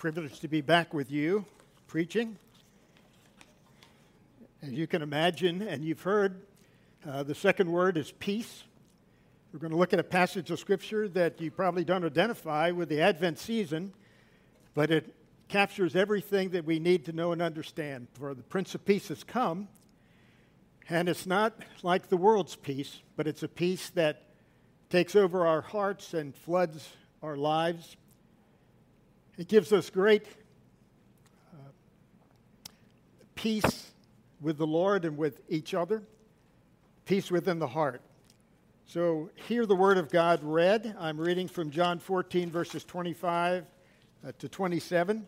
privileged to be back with you preaching. As you can imagine, and you've heard, uh, the second word is peace. We're going to look at a passage of Scripture that you probably don't identify with the Advent season, but it captures everything that we need to know and understand. For the Prince of Peace has come, and it's not like the world's peace, but it's a peace that takes over our hearts and floods our lives it gives us great uh, peace with the Lord and with each other, peace within the heart. So, hear the word of God read. I'm reading from John 14, verses 25 uh, to 27.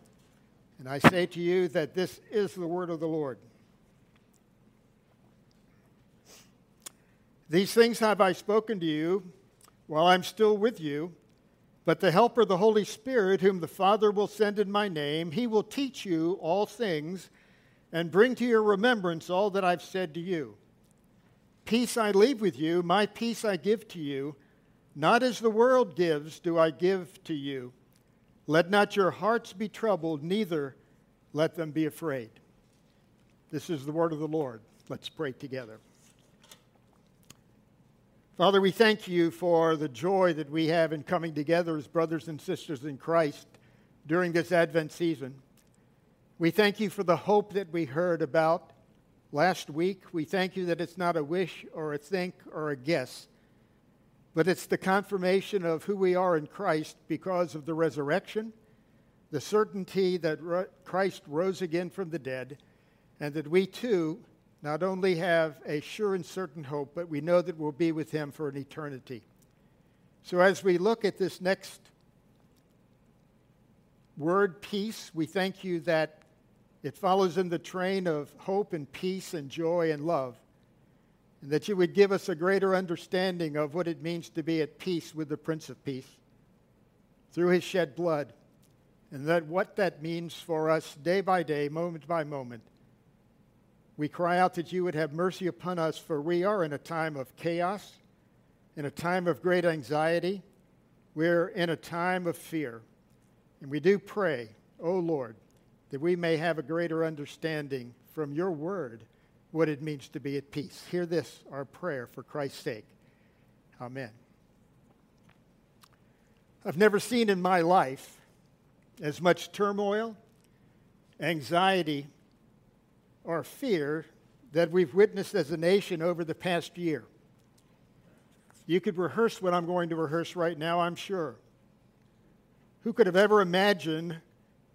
And I say to you that this is the word of the Lord. These things have I spoken to you while I'm still with you. But the Helper, the Holy Spirit, whom the Father will send in my name, he will teach you all things and bring to your remembrance all that I've said to you. Peace I leave with you, my peace I give to you. Not as the world gives, do I give to you. Let not your hearts be troubled, neither let them be afraid. This is the word of the Lord. Let's pray together. Father, we thank you for the joy that we have in coming together as brothers and sisters in Christ during this Advent season. We thank you for the hope that we heard about last week. We thank you that it's not a wish or a think or a guess, but it's the confirmation of who we are in Christ because of the resurrection, the certainty that Christ rose again from the dead, and that we too not only have a sure and certain hope, but we know that we'll be with him for an eternity. So as we look at this next word, peace, we thank you that it follows in the train of hope and peace and joy and love, and that you would give us a greater understanding of what it means to be at peace with the Prince of Peace through his shed blood, and that what that means for us day by day, moment by moment we cry out that you would have mercy upon us, for we are in a time of chaos, in a time of great anxiety. We're in a time of fear. And we do pray, O oh Lord, that we may have a greater understanding from your word what it means to be at peace. Hear this, our prayer for Christ's sake. Amen. I've never seen in my life as much turmoil, anxiety, or fear that we've witnessed as a nation over the past year. You could rehearse what I'm going to rehearse right now, I'm sure. Who could have ever imagined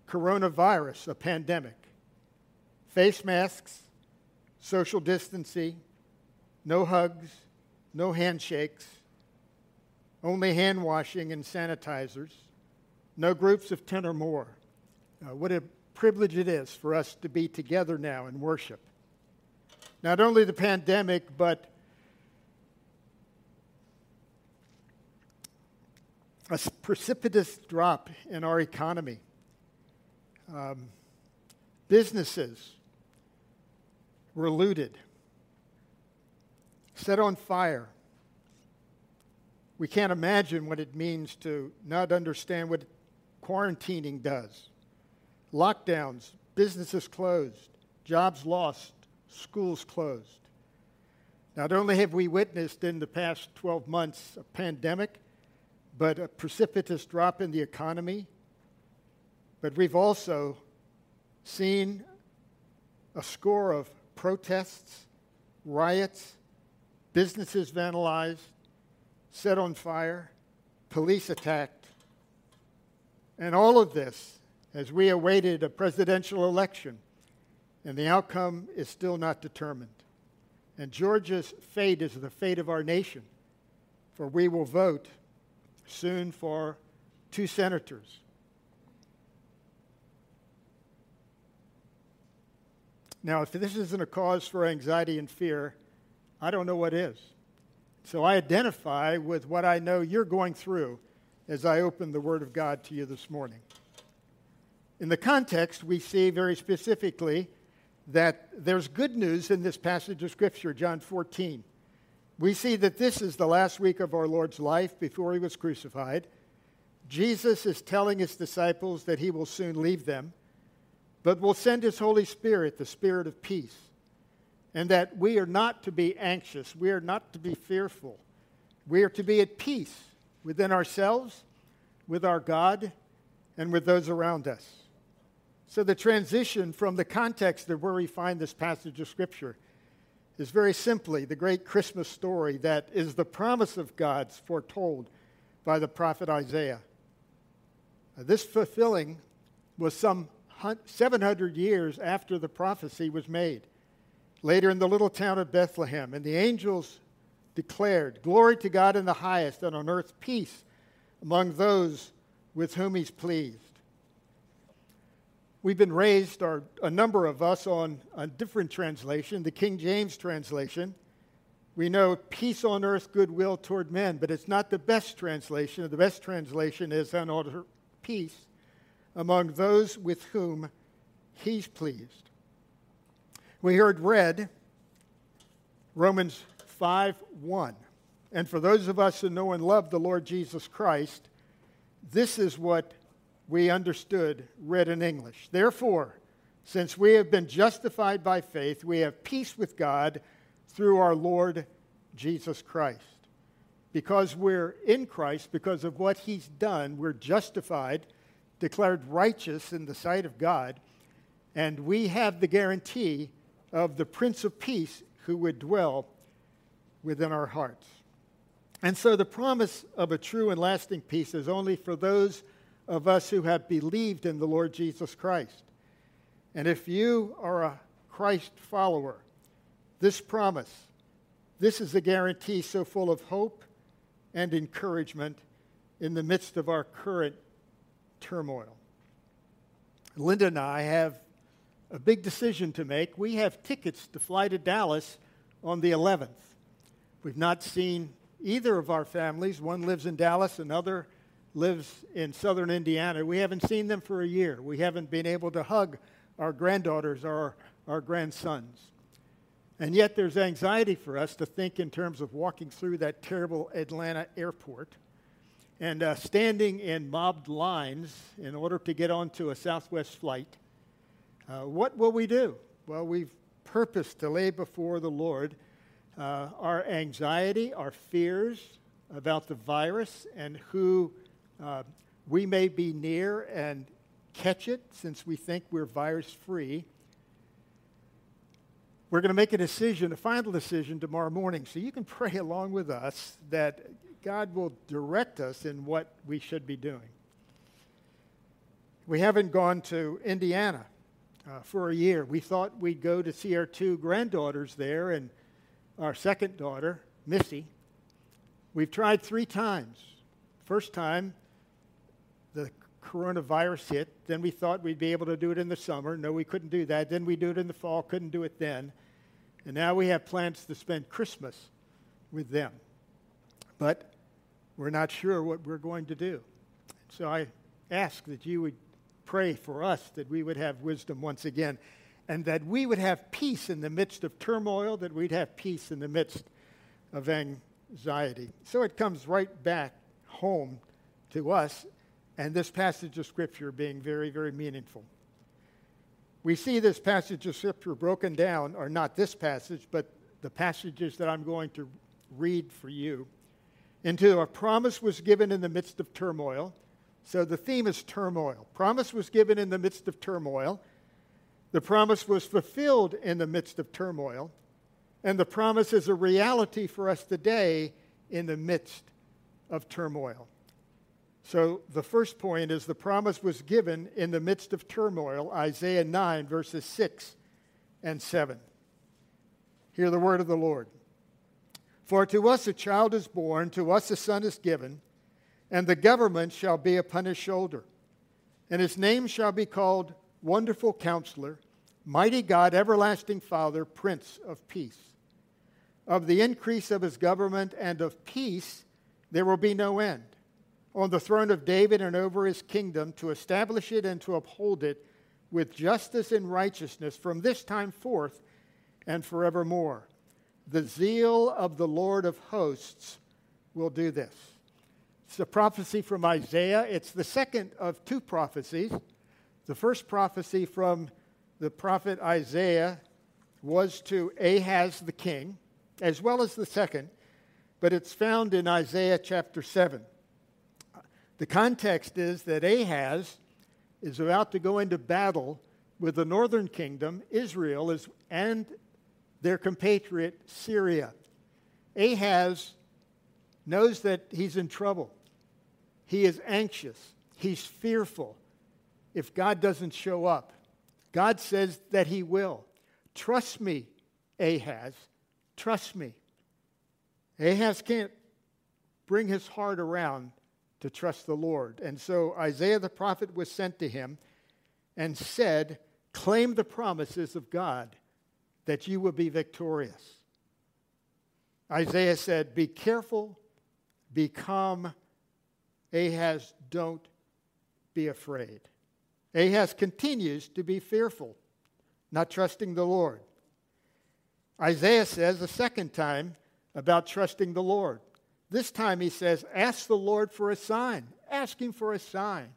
coronavirus, a pandemic? Face masks, social distancing, no hugs, no handshakes, only hand washing and sanitizers, no groups of 10 or more. Uh, what a privilege it is for us to be together now in worship. Not only the pandemic, but a precipitous drop in our economy. Um, businesses were looted, set on fire. We can't imagine what it means to not understand what quarantining does lockdowns, businesses closed, jobs lost, schools closed. Not only have we witnessed in the past 12 months a pandemic, but a precipitous drop in the economy, but we've also seen a score of protests, riots, businesses vandalized, set on fire, police attacked. And all of this as we awaited a presidential election, and the outcome is still not determined. And Georgia's fate is the fate of our nation, for we will vote soon for two senators. Now, if this isn't a cause for anxiety and fear, I don't know what is. So I identify with what I know you're going through as I open the Word of God to you this morning. In the context, we see very specifically that there's good news in this passage of Scripture, John 14. We see that this is the last week of our Lord's life before he was crucified. Jesus is telling his disciples that he will soon leave them, but will send his Holy Spirit, the Spirit of peace, and that we are not to be anxious, we are not to be fearful, we are to be at peace within ourselves, with our God, and with those around us. So the transition from the context of where we find this passage of Scripture is very simply the great Christmas story that is the promise of God's foretold by the prophet Isaiah. This fulfilling was some 700 years after the prophecy was made. Later in the little town of Bethlehem, and the angels declared, Glory to God in the highest, and on earth peace among those with whom he's pleased. We've been raised, or a number of us, on a different translation, the King James translation. We know peace on earth, goodwill toward men, but it's not the best translation. The best translation is on peace among those with whom he's pleased. We heard read Romans 5 1. And for those of us who know and love the Lord Jesus Christ, this is what we understood read in English. Therefore, since we have been justified by faith, we have peace with God through our Lord Jesus Christ. Because we're in Christ, because of what he's done, we're justified, declared righteous in the sight of God, and we have the guarantee of the Prince of Peace who would dwell within our hearts. And so the promise of a true and lasting peace is only for those of us who have believed in the Lord Jesus Christ. And if you are a Christ follower, this promise, this is a guarantee so full of hope and encouragement in the midst of our current turmoil. Linda and I have a big decision to make. We have tickets to fly to Dallas on the 11th. We've not seen either of our families. One lives in Dallas, another lives in southern Indiana. We haven't seen them for a year. We haven't been able to hug our granddaughters or our grandsons. And yet there's anxiety for us to think in terms of walking through that terrible Atlanta airport and uh, standing in mobbed lines in order to get onto a Southwest flight. Uh, what will we do? Well, we've purposed to lay before the Lord uh, our anxiety, our fears about the virus, and who uh, we may be near and catch it since we think we're virus free. We're going to make a decision, a final decision tomorrow morning. So you can pray along with us that God will direct us in what we should be doing. We haven't gone to Indiana uh, for a year. We thought we'd go to see our two granddaughters there and our second daughter, Missy. We've tried three times. First time, the coronavirus hit. Then we thought we'd be able to do it in the summer. No, we couldn't do that. Then we do it in the fall, couldn't do it then. And now we have plans to spend Christmas with them. But we're not sure what we're going to do. So I ask that you would pray for us that we would have wisdom once again and that we would have peace in the midst of turmoil, that we'd have peace in the midst of anxiety. So it comes right back home to us and this passage of Scripture being very, very meaningful. We see this passage of Scripture broken down, or not this passage, but the passages that I'm going to read for you, into a promise was given in the midst of turmoil. So the theme is turmoil. Promise was given in the midst of turmoil. The promise was fulfilled in the midst of turmoil. And the promise is a reality for us today in the midst of turmoil. So the first point is the promise was given in the midst of turmoil, Isaiah 9, verses 6 and 7. Hear the word of the Lord. For to us a child is born, to us a son is given, and the government shall be upon his shoulder. And his name shall be called Wonderful Counselor, Mighty God, Everlasting Father, Prince of Peace. Of the increase of his government and of peace there will be no end on the throne of David and over his kingdom to establish it and to uphold it with justice and righteousness from this time forth and forevermore. The zeal of the Lord of hosts will do this. It's a prophecy from Isaiah. It's the second of two prophecies. The first prophecy from the prophet Isaiah was to Ahaz the king, as well as the second, but it's found in Isaiah chapter 7. The context is that Ahaz is about to go into battle with the northern kingdom, Israel, is, and their compatriot, Syria. Ahaz knows that he's in trouble. He is anxious. He's fearful if God doesn't show up. God says that he will. Trust me, Ahaz. Trust me. Ahaz can't bring his heart around to trust the Lord. And so Isaiah the prophet was sent to him and said, Claim the promises of God that you will be victorious. Isaiah said, Be careful, be calm. Ahaz, don't be afraid. Ahaz continues to be fearful, not trusting the Lord. Isaiah says a second time about trusting the Lord. This time he says, Ask the Lord for a sign. Ask him for a sign.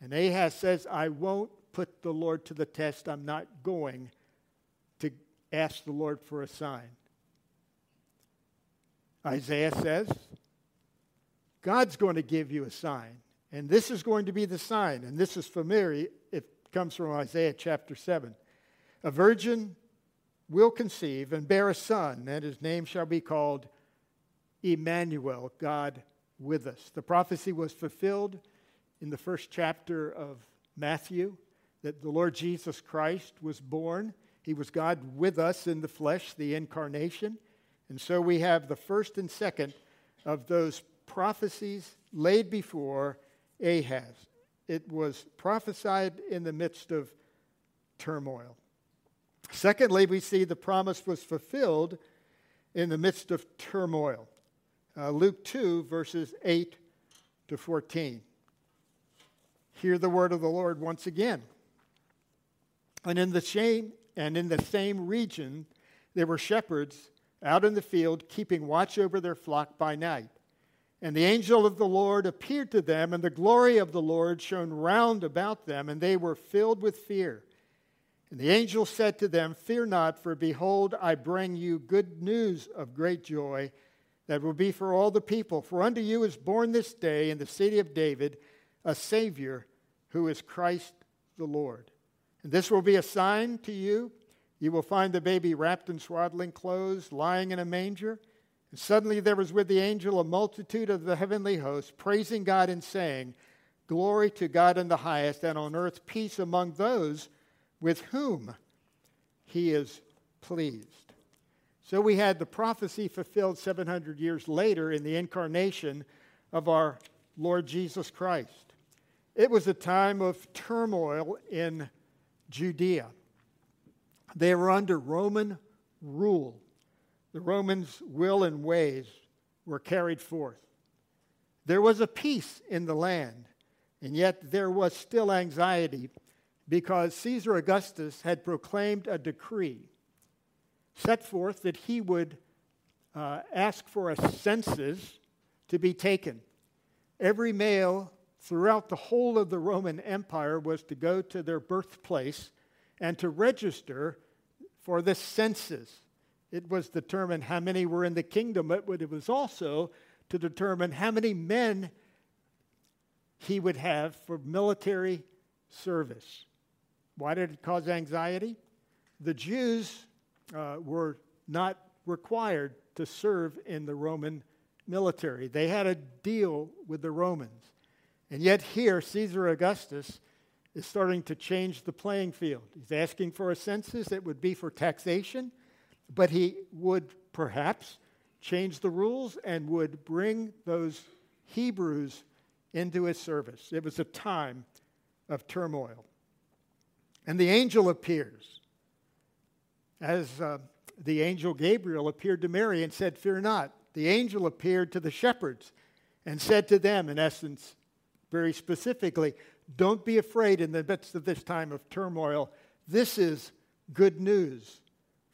And Ahaz says, I won't put the Lord to the test. I'm not going to ask the Lord for a sign. Isaiah says, God's going to give you a sign. And this is going to be the sign. And this is familiar. It comes from Isaiah chapter 7. A virgin will conceive and bear a son, and his name shall be called Emmanuel, God with us. The prophecy was fulfilled in the first chapter of Matthew that the Lord Jesus Christ was born. He was God with us in the flesh, the incarnation. And so we have the first and second of those prophecies laid before Ahaz. It was prophesied in the midst of turmoil. Secondly, we see the promise was fulfilled in the midst of turmoil uh, Luke 2, verses 8 to 14. Hear the word of the Lord once again. And in the same and in the same region there were shepherds out in the field keeping watch over their flock by night. And the angel of the Lord appeared to them, and the glory of the Lord shone round about them, and they were filled with fear. And the angel said to them, Fear not, for behold, I bring you good news of great joy that will be for all the people. For unto you is born this day in the city of David a Savior who is Christ the Lord. And this will be a sign to you. You will find the baby wrapped in swaddling clothes, lying in a manger. And suddenly there was with the angel a multitude of the heavenly host, praising God and saying, Glory to God in the highest, and on earth peace among those with whom he is pleased. So we had the prophecy fulfilled 700 years later in the incarnation of our Lord Jesus Christ. It was a time of turmoil in Judea. They were under Roman rule. The Romans' will and ways were carried forth. There was a peace in the land, and yet there was still anxiety because Caesar Augustus had proclaimed a decree set forth that he would uh, ask for a census to be taken. Every male throughout the whole of the Roman Empire was to go to their birthplace and to register for the census. It was determined how many were in the kingdom, but it was also to determine how many men he would have for military service. Why did it cause anxiety? The Jews uh, were not required to serve in the Roman military. They had a deal with the Romans. And yet, here, Caesar Augustus is starting to change the playing field. He's asking for a census that would be for taxation, but he would perhaps change the rules and would bring those Hebrews into his service. It was a time of turmoil. And the angel appears as uh, the angel Gabriel appeared to Mary and said, Fear not. The angel appeared to the shepherds and said to them, in essence, very specifically, Don't be afraid in the midst of this time of turmoil. This is good news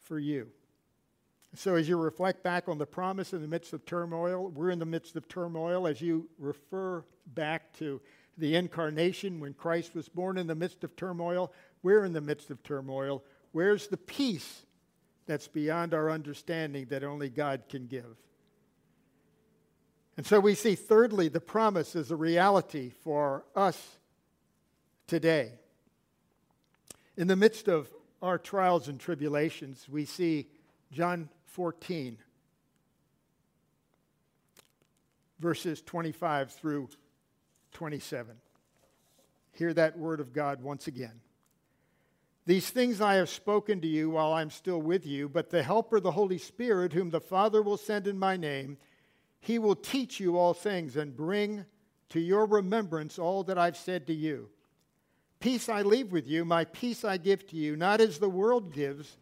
for you. So, as you reflect back on the promise in the midst of turmoil, we're in the midst of turmoil. As you refer back to the incarnation when Christ was born in the midst of turmoil, we're in the midst of turmoil. Where's the peace that's beyond our understanding that only God can give? And so we see, thirdly, the promise is a reality for us today. In the midst of our trials and tribulations, we see John 14, verses 25 through 27. Hear that word of God once again. These things I have spoken to you while I'm still with you, but the Helper, the Holy Spirit, whom the Father will send in my name, he will teach you all things and bring to your remembrance all that I've said to you. Peace I leave with you, my peace I give to you, not as the world gives,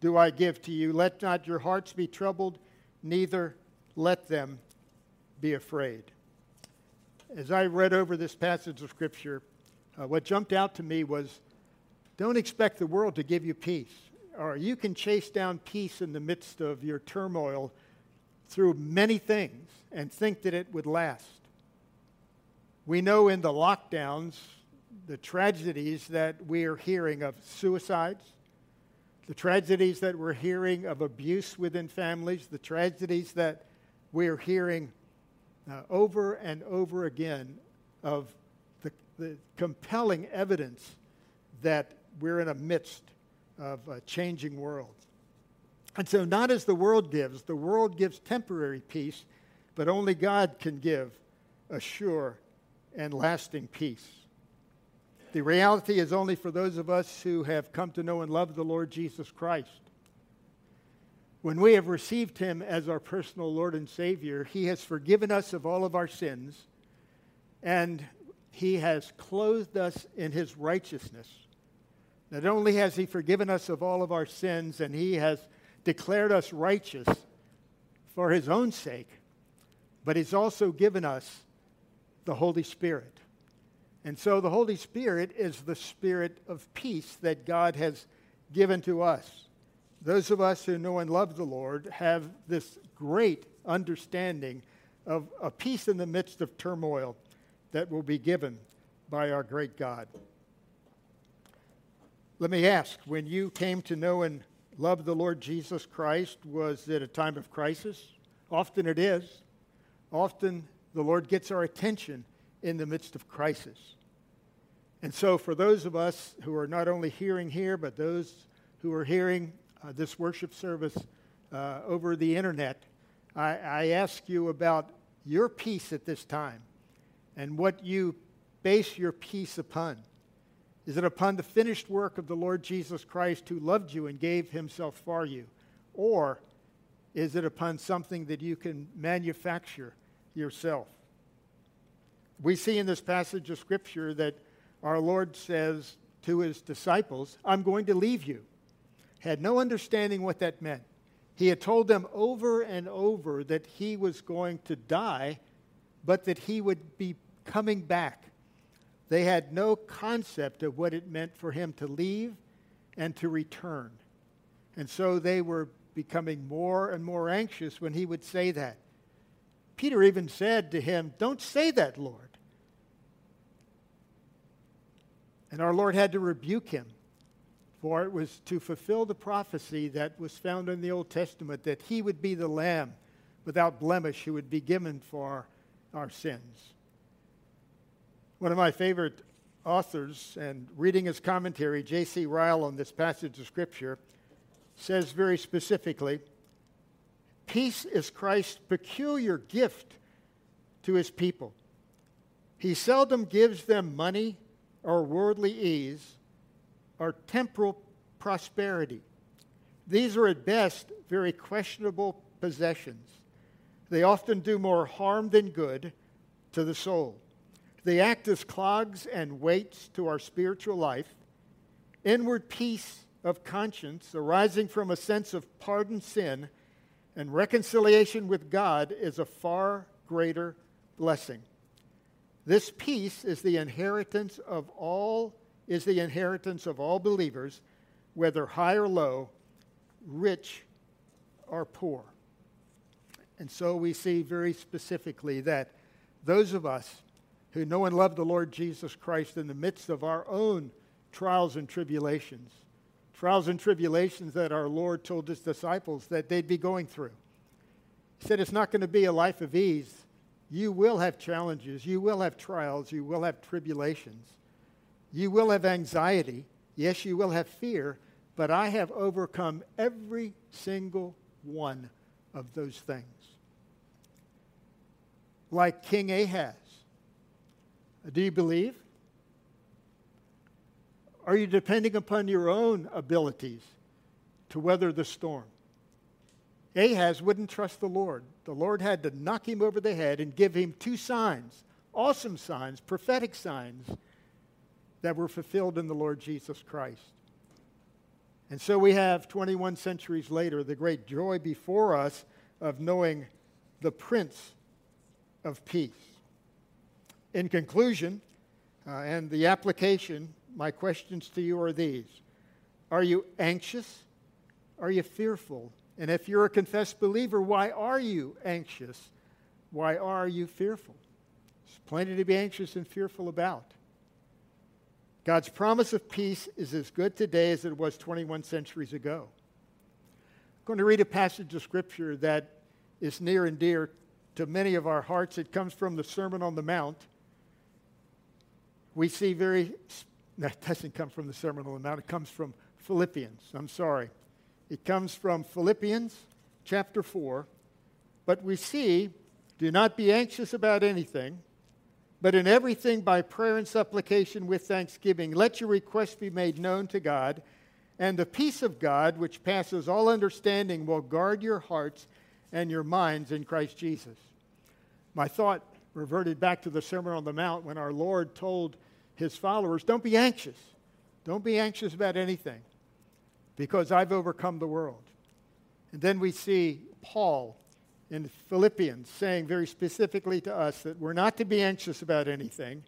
do I give to you. Let not your hearts be troubled, neither let them be afraid. As I read over this passage of Scripture, uh, what jumped out to me was don't expect the world to give you peace. Or you can chase down peace in the midst of your turmoil through many things and think that it would last. We know in the lockdowns the tragedies that we are hearing of suicides, the tragedies that we're hearing of abuse within families, the tragedies that we're hearing uh, over and over again of the, the compelling evidence that we're in a midst of a changing world. And so, not as the world gives, the world gives temporary peace, but only God can give a sure and lasting peace. The reality is only for those of us who have come to know and love the Lord Jesus Christ. When we have received him as our personal Lord and Savior, he has forgiven us of all of our sins, and he has clothed us in his righteousness. Not only has he forgiven us of all of our sins, and he has declared us righteous for his own sake, but he's also given us the Holy Spirit. And so the Holy Spirit is the spirit of peace that God has given to us. Those of us who know and love the Lord have this great understanding of a peace in the midst of turmoil that will be given by our great God. Let me ask when you came to know and love the Lord Jesus Christ, was it a time of crisis? Often it is. Often the Lord gets our attention in the midst of crisis. And so, for those of us who are not only hearing here, but those who are hearing uh, this worship service uh, over the internet, I, I ask you about your peace at this time and what you base your peace upon. Is it upon the finished work of the Lord Jesus Christ who loved you and gave himself for you? Or is it upon something that you can manufacture yourself? We see in this passage of Scripture that our Lord says to his disciples, I'm going to leave you. Had no understanding what that meant. He had told them over and over that he was going to die, but that he would be coming back. They had no concept of what it meant for him to leave and to return. And so they were becoming more and more anxious when he would say that. Peter even said to him, Don't say that, Lord. And our Lord had to rebuke him, for it was to fulfill the prophecy that was found in the Old Testament that he would be the lamb without blemish who would be given for our sins. One of my favorite authors, and reading his commentary, J.C. Ryle, on this passage of Scripture, says very specifically Peace is Christ's peculiar gift to his people. He seldom gives them money or worldly ease or temporal prosperity. These are at best very questionable possessions. They often do more harm than good to the soul. They act as clogs and weights to our spiritual life. Inward peace of conscience arising from a sense of pardoned sin and reconciliation with God is a far greater blessing. This peace is the inheritance of all is the inheritance of all believers, whether high or low, rich or poor. And so we see very specifically that those of us who know and love the Lord Jesus Christ in the midst of our own trials and tribulations, trials and tribulations that our Lord told his disciples that they'd be going through. He said it's not going to be a life of ease. You will have challenges, you will have trials, you will have tribulations, you will have anxiety. Yes, you will have fear, but I have overcome every single one of those things. Like King Ahaz. Do you believe? Are you depending upon your own abilities to weather the storm? Ahaz wouldn't trust the Lord. The Lord had to knock him over the head and give him two signs, awesome signs, prophetic signs that were fulfilled in the Lord Jesus Christ. And so we have 21 centuries later the great joy before us of knowing the Prince of Peace. In conclusion, uh, and the application, my questions to you are these Are you anxious? Are you fearful? And if you're a confessed believer, why are you anxious? Why are you fearful? There's plenty to be anxious and fearful about. God's promise of peace is as good today as it was 21 centuries ago. I'm going to read a passage of Scripture that is near and dear to many of our hearts. It comes from the Sermon on the Mount. We see very, that doesn't come from the Sermon on the Mount, it comes from Philippians. I'm sorry. It comes from Philippians chapter 4. But we see, do not be anxious about anything, but in everything by prayer and supplication with thanksgiving, let your requests be made known to God, and the peace of God, which passes all understanding, will guard your hearts and your minds in Christ Jesus. My thought reverted back to the Sermon on the Mount when our Lord told his followers, Don't be anxious. Don't be anxious about anything because I've overcome the world. And then we see Paul in Philippians saying very specifically to us that we're not to be anxious about anything,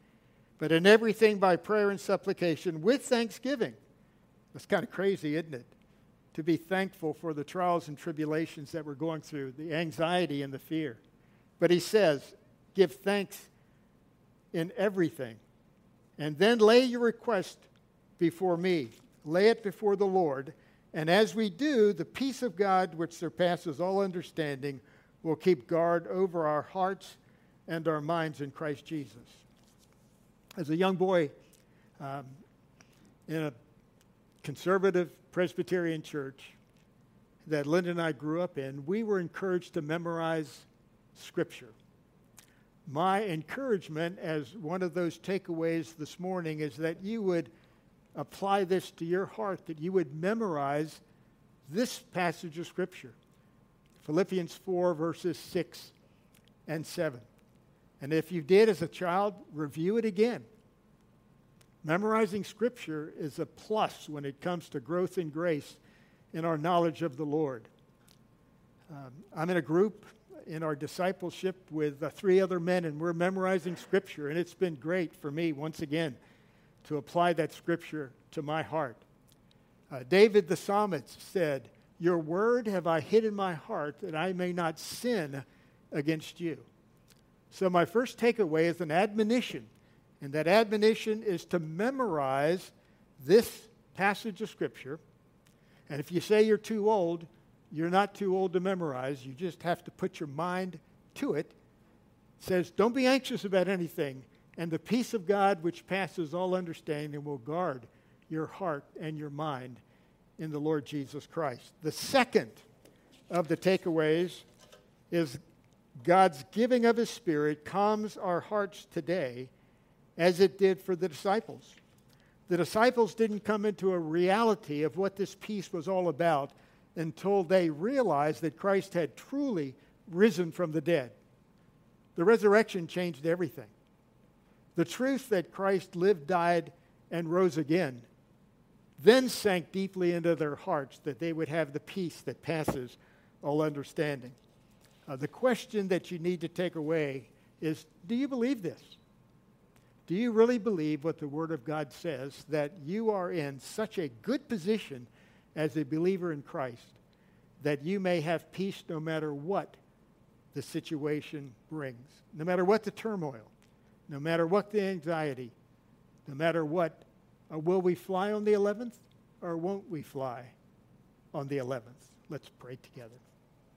but in everything by prayer and supplication with thanksgiving. That's kind of crazy, isn't it? To be thankful for the trials and tribulations that we're going through, the anxiety and the fear. But he says, give thanks in everything. And then lay your request before me. Lay it before the Lord. And as we do, the peace of God, which surpasses all understanding, will keep guard over our hearts and our minds in Christ Jesus. As a young boy um, in a conservative Presbyterian church that Linda and I grew up in, we were encouraged to memorize Scripture. My encouragement, as one of those takeaways this morning, is that you would apply this to your heart, that you would memorize this passage of Scripture. Philippians 4, verses 6 and 7. And if you did as a child, review it again. Memorizing Scripture is a plus when it comes to growth in grace in our knowledge of the Lord. Um, I'm in a group in our discipleship with uh, three other men, and we're memorizing Scripture, and it's been great for me, once again, to apply that Scripture to my heart. Uh, David the psalmist said, your word have I hid in my heart that I may not sin against you. So, my first takeaway is an admonition, and that admonition is to memorize this passage of Scripture. And if you say you're too old, you're not too old to memorize. You just have to put your mind to it. it says, Don't be anxious about anything, and the peace of God, which passes all understanding, will guard your heart and your mind in the Lord Jesus Christ. The second of the takeaways is God's giving of His Spirit calms our hearts today as it did for the disciples. The disciples didn't come into a reality of what this peace was all about until they realized that Christ had truly risen from the dead. The resurrection changed everything. The truth that Christ lived, died, and rose again then sank deeply into their hearts that they would have the peace that passes all understanding. Uh, the question that you need to take away is do you believe this? Do you really believe what the Word of God says that you are in such a good position as a believer in Christ that you may have peace no matter what the situation brings, no matter what the turmoil, no matter what the anxiety, no matter what. Uh, will we fly on the 11th or won't we fly on the 11th? Let's pray together.